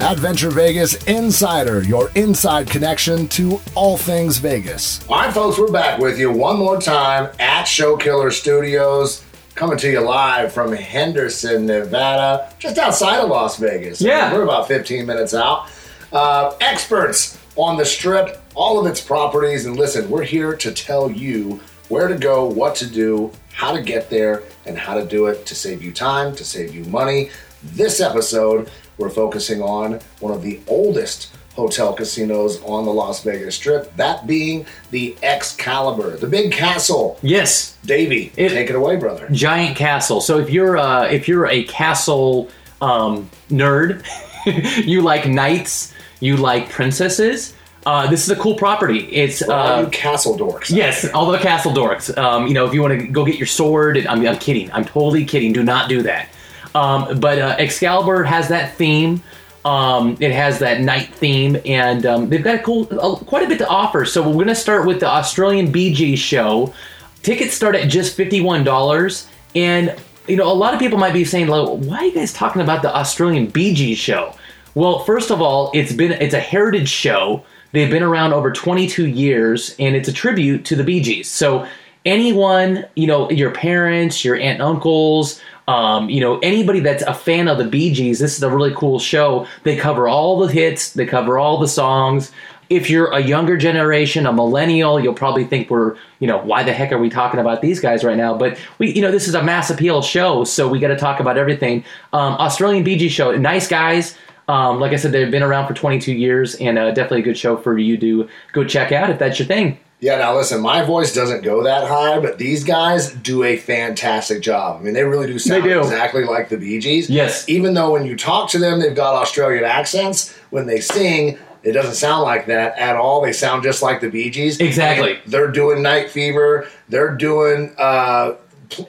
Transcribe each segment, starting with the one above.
Adventure Vegas Insider, your inside connection to all things Vegas. All right, folks, we're back with you one more time at Show Killer Studios, coming to you live from Henderson, Nevada, just outside of Las Vegas. Yeah. We're about 15 minutes out. Uh, experts on the strip, all of its properties. And listen, we're here to tell you where to go, what to do, how to get there, and how to do it to save you time, to save you money. This episode, we're focusing on one of the oldest hotel casinos on the Las Vegas Strip, that being the Excalibur, the big castle. Yes, Davey, It- take it away, brother. giant castle. So if you're uh, if you're a castle um, nerd, you like knights, you like princesses. Uh, this is a cool property. It's all uh, castle dorks. Yes, all the castle dorks. Um, you know, if you want to go get your sword, I mean, I'm kidding. I'm totally kidding. Do not do that. Um, but uh, Excalibur has that theme. Um, it has that knight theme, and um, they've got a cool, quite a bit to offer. So we're going to start with the Australian Bee Gee show. Tickets start at just fifty-one dollars, and you know, a lot of people might be saying, like, "Why are you guys talking about the Australian Bee Gee show?" Well, first of all, it's been it's a heritage show. They've been around over 22 years, and it's a tribute to the Bee Gees. So anyone, you know, your parents, your aunt and uncles, um, you know, anybody that's a fan of the Bee Gees, this is a really cool show. They cover all the hits, they cover all the songs. If you're a younger generation, a millennial, you'll probably think we're, you know, why the heck are we talking about these guys right now? But we, you know, this is a mass appeal show, so we got to talk about everything. Um, Australian Bee Gees show, nice guys. Um, like I said, they've been around for 22 years, and uh, definitely a good show for you to go check out if that's your thing. Yeah, now listen, my voice doesn't go that high, but these guys do a fantastic job. I mean, they really do sound do. exactly like the Bee Gees. Yes. Even though when you talk to them, they've got Australian accents, when they sing, it doesn't sound like that at all. They sound just like the Bee Gees. Exactly. And they're doing Night Fever. They're doing uh,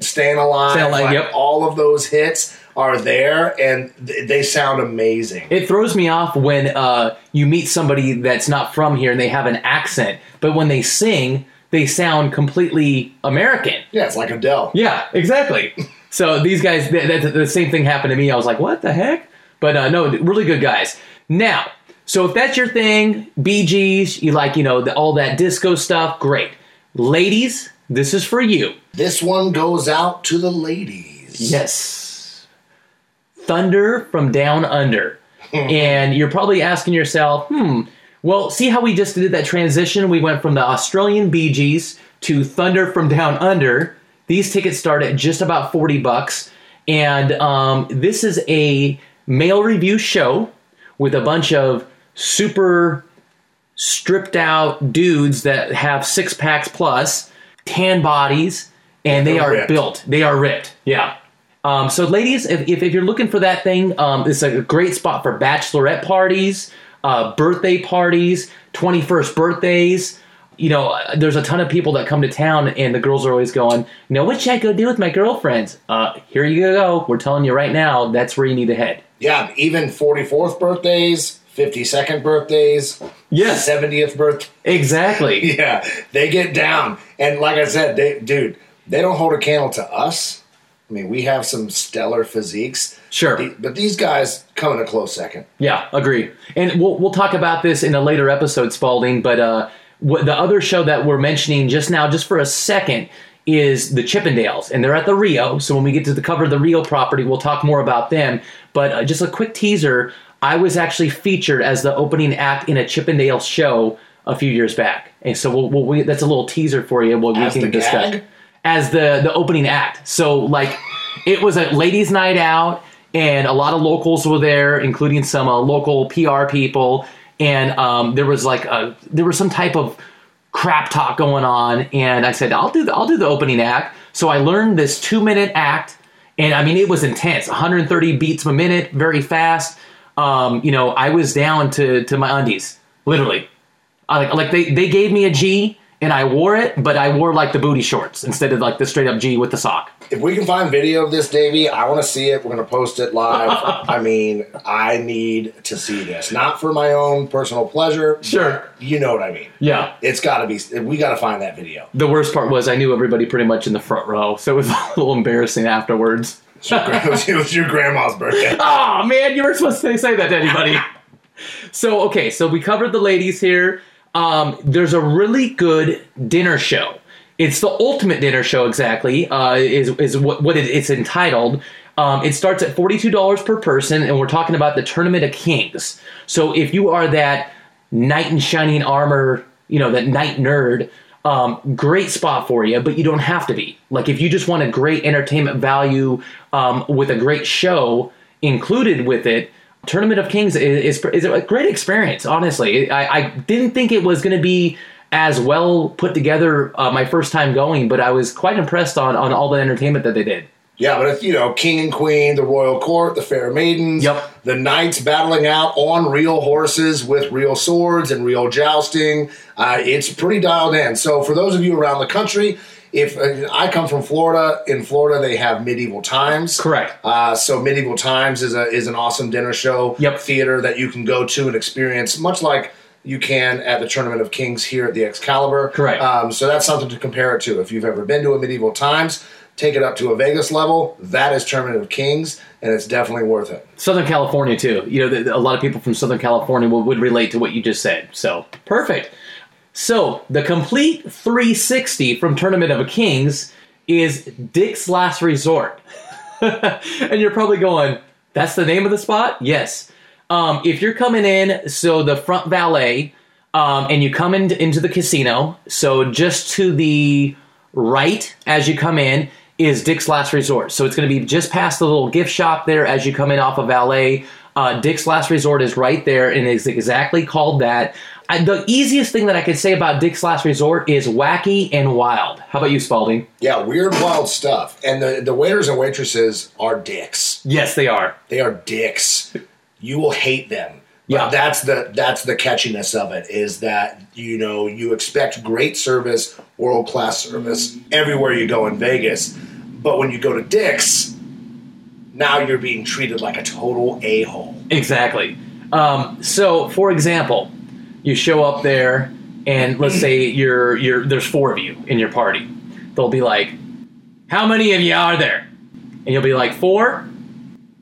Staying Alive. Staying Alive, Like, yep. All of those hits are there, and th- they sound amazing. It throws me off when uh, you meet somebody that's not from here and they have an accent, but when they sing, they sound completely American. yeah, it's like Adele. Yeah, exactly. so these guys, th- th- the same thing happened to me. I was like, what the heck? But uh, no, really good guys. Now, so if that's your thing, Bee Gees, you like, you know, the, all that disco stuff, great. Ladies, this is for you. This one goes out to the ladies. Yes. Thunder from Down Under. and you're probably asking yourself, hmm, well, see how we just did that transition? We went from the Australian Bee Gees to Thunder from Down Under. These tickets start at just about 40 bucks. And um, this is a male revue show with a bunch of super stripped out dudes that have six packs plus, tan bodies, and they are ripped. built. They are ripped. Yeah. Um, so, ladies, if, if, if you're looking for that thing, um, it's a great spot for bachelorette parties, uh, birthday parties, 21st birthdays. You know, uh, there's a ton of people that come to town, and the girls are always going, you know, what should I go do with my girlfriends? Uh, here you go. We're telling you right now, that's where you need to head. Yeah, even 44th birthdays, 52nd birthdays, Yes. 70th birthday. Exactly. Yeah, they get down. And like I said, they, dude, they don't hold a candle to us. I mean, we have some stellar physiques. Sure. But these guys come in a close second. Yeah, agree. And we'll we'll talk about this in a later episode, Spalding. But uh, the other show that we're mentioning just now, just for a second, is the Chippendales, and they're at the Rio. So when we get to the cover of the Rio property, we'll talk more about them. But uh, just a quick teaser: I was actually featured as the opening act in a Chippendales show a few years back, and so we'll, we'll we, that's a little teaser for you. What we As can the discuss gag? As the the opening act. So like it was a ladies' night out, and a lot of locals were there, including some uh, local PR people. And um, there was like a there was some type of crap talk going on, and I said I'll do the, I'll do the opening act. So I learned this two minute act, and I mean it was intense, 130 beats a minute, very fast. Um, you know, I was down to to my undies, literally. Like like they they gave me a G and I wore it, but I wore like the booty shorts instead of like the straight up G with the sock. If we can find video of this, Davey, I want to see it. We're going to post it live. I mean, I need to see this. Not for my own personal pleasure. Sure. You know what I mean. Yeah. It's got to be, we got to find that video. The worst part was I knew everybody pretty much in the front row, so it was a little embarrassing afterwards. It was, your, it was your grandma's birthday. Oh man, you were supposed to say that to anybody. So okay, so we covered the ladies here. Um, there's a really good dinner show. It's the ultimate dinner show. Exactly uh, is is what what it, it's entitled. Um, it starts at forty two dollars per person, and we're talking about the Tournament of Kings. So if you are that knight in shining armor, you know that knight nerd. Um, great spot for you, but you don't have to be. Like if you just want a great entertainment value um, with a great show included with it, Tournament of Kings is, is, is a great experience. Honestly, I, I didn't think it was going to be as well put together uh, my first time going, but I was quite impressed on on all the entertainment that they did. Yeah, but it's, you know, king and queen, the royal court, the fair maidens, Yep. the knights battling out on real horses with real swords and real jousting. Uh, it's pretty dialed in. So, for those of you around the country, if uh, I come from Florida, in Florida they have medieval times. Correct. Uh, so medieval times is a is an awesome dinner show Yep. theater that you can go to and experience, much like you can at the Tournament of Kings here at the Excalibur. Correct. Um, so that's something to compare it to. If you've ever been to a medieval times, take it up to a Vegas level. That is Tournament of Kings, and it's definitely worth it. Southern California too. You know, the, a lot of people from Southern California would, would relate to what you just said. So perfect. So the complete 360 from Tournament of Kings is Dick's Last Resort, and you're probably going, "That's the name of the spot?" Yes. Um, if you're coming in, so the front valet, um, and you come in, into the casino, so just to the right as you come in is Dick's Last Resort. So it's going to be just past the little gift shop there as you come in off of Valet. Uh, Dick's Last Resort is right there, and it's exactly called that. I, the easiest thing that I could say about Dick's Last Resort is wacky and wild. How about you, Spalding? Yeah, weird, wild stuff. And the, the waiters and waitresses are dicks. Yes, they are. They are dicks. You will hate them. Yeah. that's the that's the catchiness of it is that you know you expect great service, world class service everywhere you go in Vegas, but when you go to Dick's, now you're being treated like a total a hole. Exactly. Um, so, for example, you show up there, and let's say you're you're there's four of you in your party. They'll be like, "How many of you are there?" And you'll be like, four.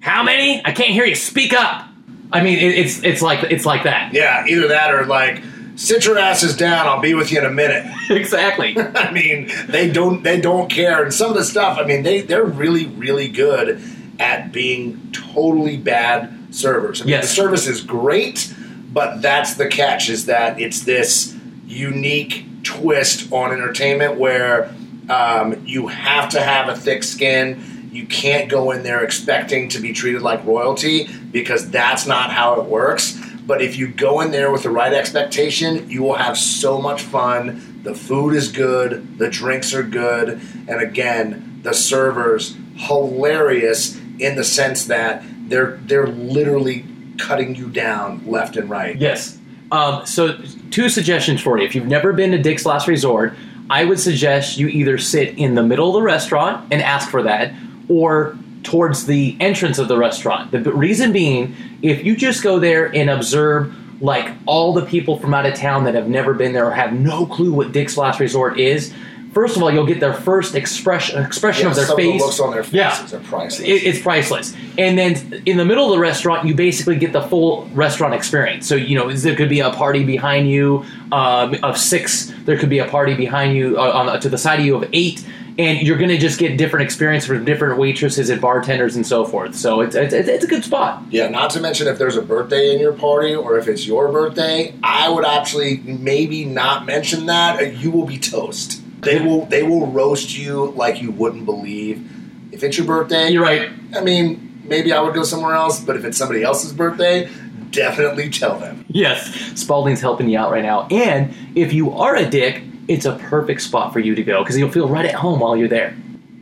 How many? I can't hear you. Speak up." I mean, it, it's it's like it's like that. Yeah, either that or like sit your asses down. I'll be with you in a minute. exactly. I mean, they don't they don't care. And some of the stuff, I mean, they they're really really good at being totally bad servers. I mean, Yes. the service is great, but that's the catch: is that it's this unique twist on entertainment where um, you have to have a thick skin. You can't go in there expecting to be treated like royalty because that's not how it works. But if you go in there with the right expectation, you will have so much fun. The food is good, the drinks are good, and again, the servers hilarious in the sense that they're they're literally cutting you down left and right. Yes. Um, so, two suggestions for you. If you've never been to Dick's Last Resort, I would suggest you either sit in the middle of the restaurant and ask for that, or towards the entrance of the restaurant. The reason being, if you just go there and observe like all the people from out of town that have never been there or have no clue what Dick's Last Resort is, first of all, you'll get their first expression expression Yeah, of their some of the face. looks on their Yeah. are priceless. It- it's priceless. And then in the middle of the restaurant, you basically get the full restaurant experience. So you know there could be a party behind you um, of six. There could be a party behind you uh, on to the side of you of eight, and you're going to just get different experience from different waitresses and bartenders and so forth. So it's it's, it's a good spot. Yeah, not to mention if there's a birthday in your party or if it's your birthday, I would actually maybe not mention that. You will be toast. They will they will roast you like you wouldn't believe. If it's your birthday, You're right. I mean, maybe I would go somewhere else, but if it's somebody else's birthday, definitely tell them. Yes, Spalding's helping you out right now. And if you are a dick, it's a perfect spot for you to go because you'll feel right at home while you're there.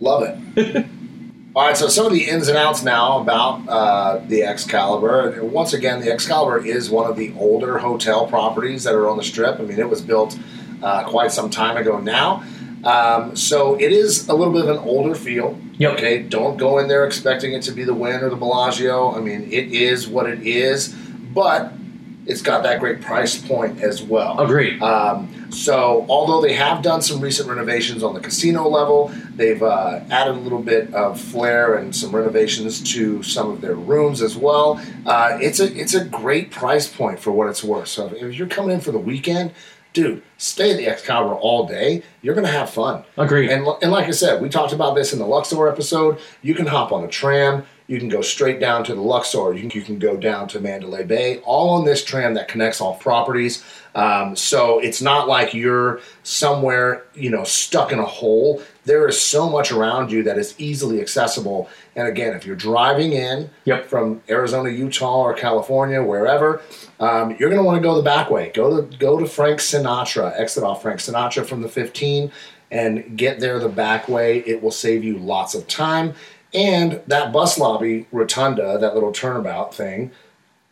Love it. All right, so some of the ins and outs now about uh, the Excalibur. And Once again, the Excalibur is one of the older hotel properties that are on the strip. I mean, it was built uh, quite some time ago now. Um, so it is a little bit of an older feel. Yep. Okay, don't go in there expecting it to be the Wynn or the Bellagio. I mean, it is what it is, but it's got that great price point as well. Agreed. Um, So, although they have done some recent renovations on the casino level, they've uh, added a little bit of flair and some renovations to some of their rooms as well. Uh, it's a it's a great price point for what it's worth. So, if you're coming in for the weekend, dude, stay at the Excalibur all day. You're gonna have fun. Agreed. And and like I said, we talked about this in the Luxor episode. You can hop on a tram. You can go straight down to the Luxor. You can, you can go down to Mandalay Bay, all on this tram that connects all properties. Um, so it's not like you're somewhere, you know, stuck in a hole. There is so much around you that is easily accessible. And again, if you're driving in Yep. from Arizona, Utah, or California, wherever, um, you're going to want to go the back way. Go to go to Frank Sinatra. Exit off Frank Sinatra from the 15 and get there the back way. It will save you lots of time. And that bus lobby rotunda, that little turnabout thing,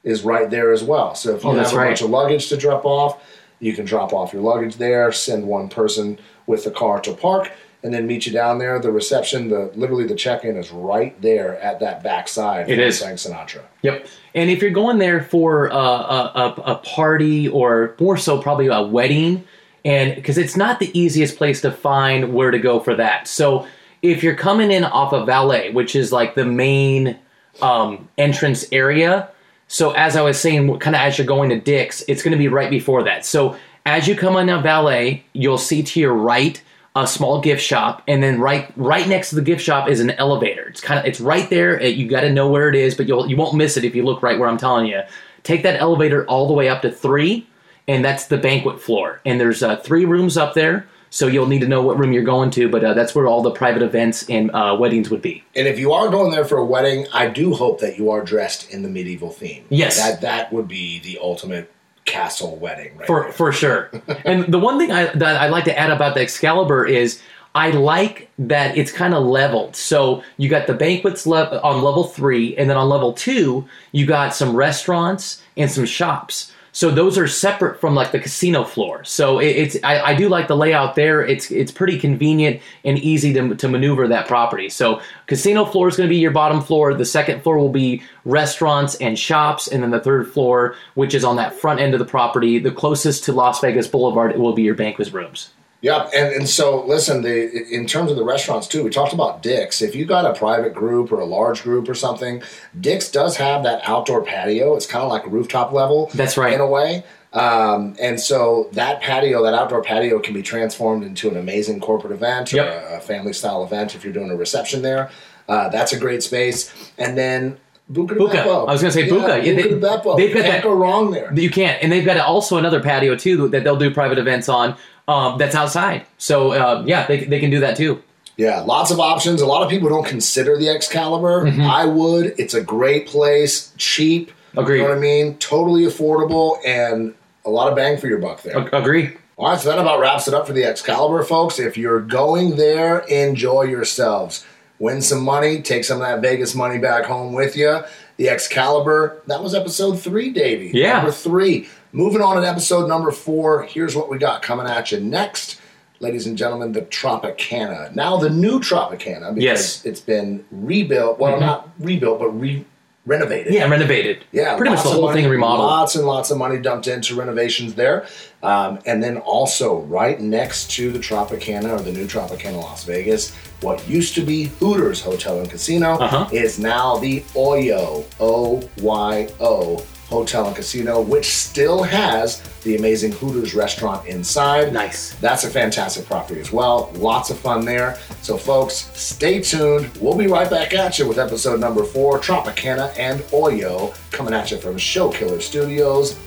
is right there as well. So if you Oh, have a right. bunch of luggage to drop off, you can drop off your luggage there, send one person with the car to park, and then meet you down there. The reception, the literally the check-in is right there at that back side. It is. Frank Sinatra. Yep. And if you're going there for uh, a, a, a party or more so probably a wedding, and because it's not the easiest place to find where to go for that. So if you're coming in off of Valet, which is like the main um, entrance area, so as I was saying, kind of as you're going to Dick's, it's going to be right before that. So as you come on now Valet, you'll see to your right a small gift shop, and then right right next to the gift shop is an elevator. It's kind of it's right there. You got to know where it is, but you'll you won't miss it if you look right where I'm telling you. Take that elevator all the way up to three, and that's the banquet floor. And there's uh, three rooms up there, so you'll need to know what room you're going to. But uh, that's where all the private events and uh, weddings would be. And if you are going there for a wedding, I do hope that you are dressed in the medieval theme. Yes. that that would be the ultimate castle wedding, right? for there. for sure. and the one thing I, that I'd like to add about the Excalibur is I like that it's kind of leveled. So you got the banquets le- on level three, and then on level two you got some restaurants and some shops. So those are separate from like the casino floor. So it, it's I, I do like the layout there. It's it's pretty convenient and easy to, to maneuver that property. So casino floor is going to be your bottom floor. The second floor will be restaurants and shops, and then the third floor, which is on that front end of the property, the closest to Las Vegas Boulevard, it will be your banquet rooms. Yep, and and so listen, the in terms of the restaurants too, we talked about Dick's. If you got a private group or a large group or something, Dick's does have that outdoor patio. It's kind of like rooftop level. That's right. in a way. Um, and so that patio, that outdoor patio, can be transformed into an amazing corporate event or Yep. a, a family style event if you're doing a reception there. Uh, that's a great space. And then Buca Buca. I was gonna say yeah, Buca. Yeah, Buca they, they've got Can't that- go wrong there. You can't, and they've got also another patio too that they'll do private events on. Um, that's outside. So uh, yeah, they, they can do that too. Yeah, lots of options. A lot of people don't consider the Excalibur. Mm-hmm. I would. It's a great place, cheap. Agreed. You know what I mean? Totally affordable and a lot of bang for your buck there. Ag- agree. All right, so that about wraps it up for the Excalibur, folks. If you're going there, enjoy yourselves. Win some money, take some of that Vegas money back home with you. The Excalibur, that was episode three, Davey. Yeah. Number three. Moving on to episode number four, here's what we got coming at you next. Ladies and gentlemen, the Tropicana. Now, the new Tropicana, because Yes. it's been rebuilt. Well, not rebuilt, but re renovated. Yeah, renovated. Yeah, pretty much the whole money- thing remodeled. Lots and lots of money dumped into renovations there, um, and then also right next to the Tropicana or the new Tropicana Las Vegas, what used to be Hooters Hotel and Casino Uh-huh. is now the Oyo O Y O Hotel and Casino, which still has the amazing Hooters restaurant inside. Nice. That's a fantastic property as well. Lots of fun there. So, folks, stay tuned. We'll be right back at you with episode number four Tropicana and Oyo coming at you from Show Killer Studios.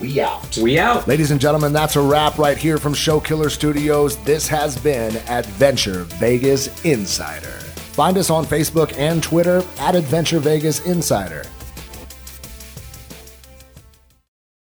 We out. We out. Ladies and gentlemen, that's a wrap right here from Show Killer Studios. This has been Adventure Vegas Insider. Find us on Facebook and Twitter at Adventure Vegas Insider.